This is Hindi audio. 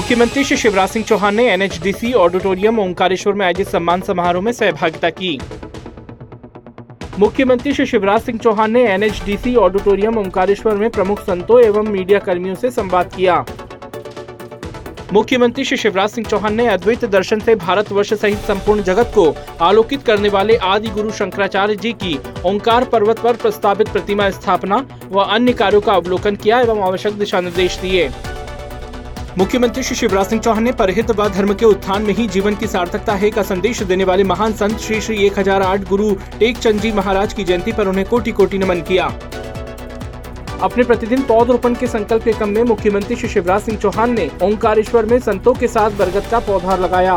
मुख्यमंत्री श्री शिवराज सिंह चौहान ने एनएचडीसी ऑडिटोरियम ओंकारेश्वर में आयोजित सम्मान समारोह में सहभागिता की। मुख्यमंत्री श्री शिवराज सिंह चौहान ने एनएचडीसी ऑडिटोरियम ओंकारेश्वर में प्रमुख संतों एवं मीडिया कर्मियों से संवाद किया। मुख्यमंत्री श्री शिवराज सिंह चौहान ने अद्वैत दर्शन से भारतवर्ष सहित संपूर्ण जगत को आलोकित करने वाले आदि गुरु शंकराचार्य जी की ओंकार पर्वत पर प्रस्तावित प्रतिमा स्थापना व अन्य कार्यों का अवलोकन किया एवं आवश्यक दिशा निर्देश दिए। मुख्यमंत्री श्री शिवराज सिंह चौहान ने परहित व धर्म के उत्थान में ही जीवन की सार्थकता है का संदेश देने वाले महान संत श्री श्री एक हज़ार आठ गुरु टेक चंद जी महाराज की जयंती पर उन्हें कोटि कोटि नमन किया। अपने प्रतिदिन पौधरोपण के संकल्प के क्रम में मुख्यमंत्री श्री शिवराज सिंह चौहान ने ओंकारेश्वर में संतों के साथ बरगद का पौधा लगाया।